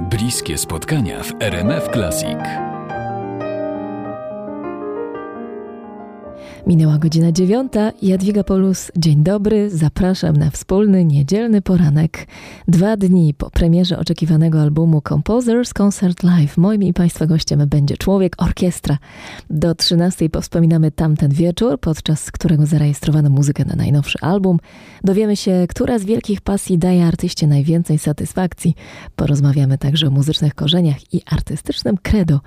Bliskie spotkania w RMF Classic. Minęła godzina dziewiąta. Jadwiga Polus, dzień dobry. Zapraszam na wspólny niedzielny poranek. Dwa dni po premierze oczekiwanego albumu Composers Concert Live moim i Państwa gościem będzie Człowiek Orkiestra. Do trzynastej powspominamy tamten wieczór, podczas którego zarejestrowano muzykę na najnowszy album. Dowiemy się, która z wielkich pasji daje artyście najwięcej satysfakcji. Porozmawiamy także o muzycznych korzeniach i artystycznym credo.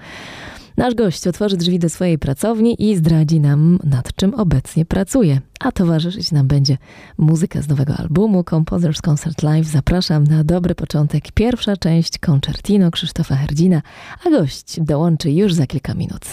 Nasz gość otworzy drzwi do swojej pracowni i zdradzi nam, nad czym obecnie pracuje. A towarzyszyć nam będzie muzyka z nowego albumu Composers Concert Live. Zapraszam na dobry początek. Pierwsza część Concertino Krzysztofa Herdzina, a gość dołączy już za kilka minut.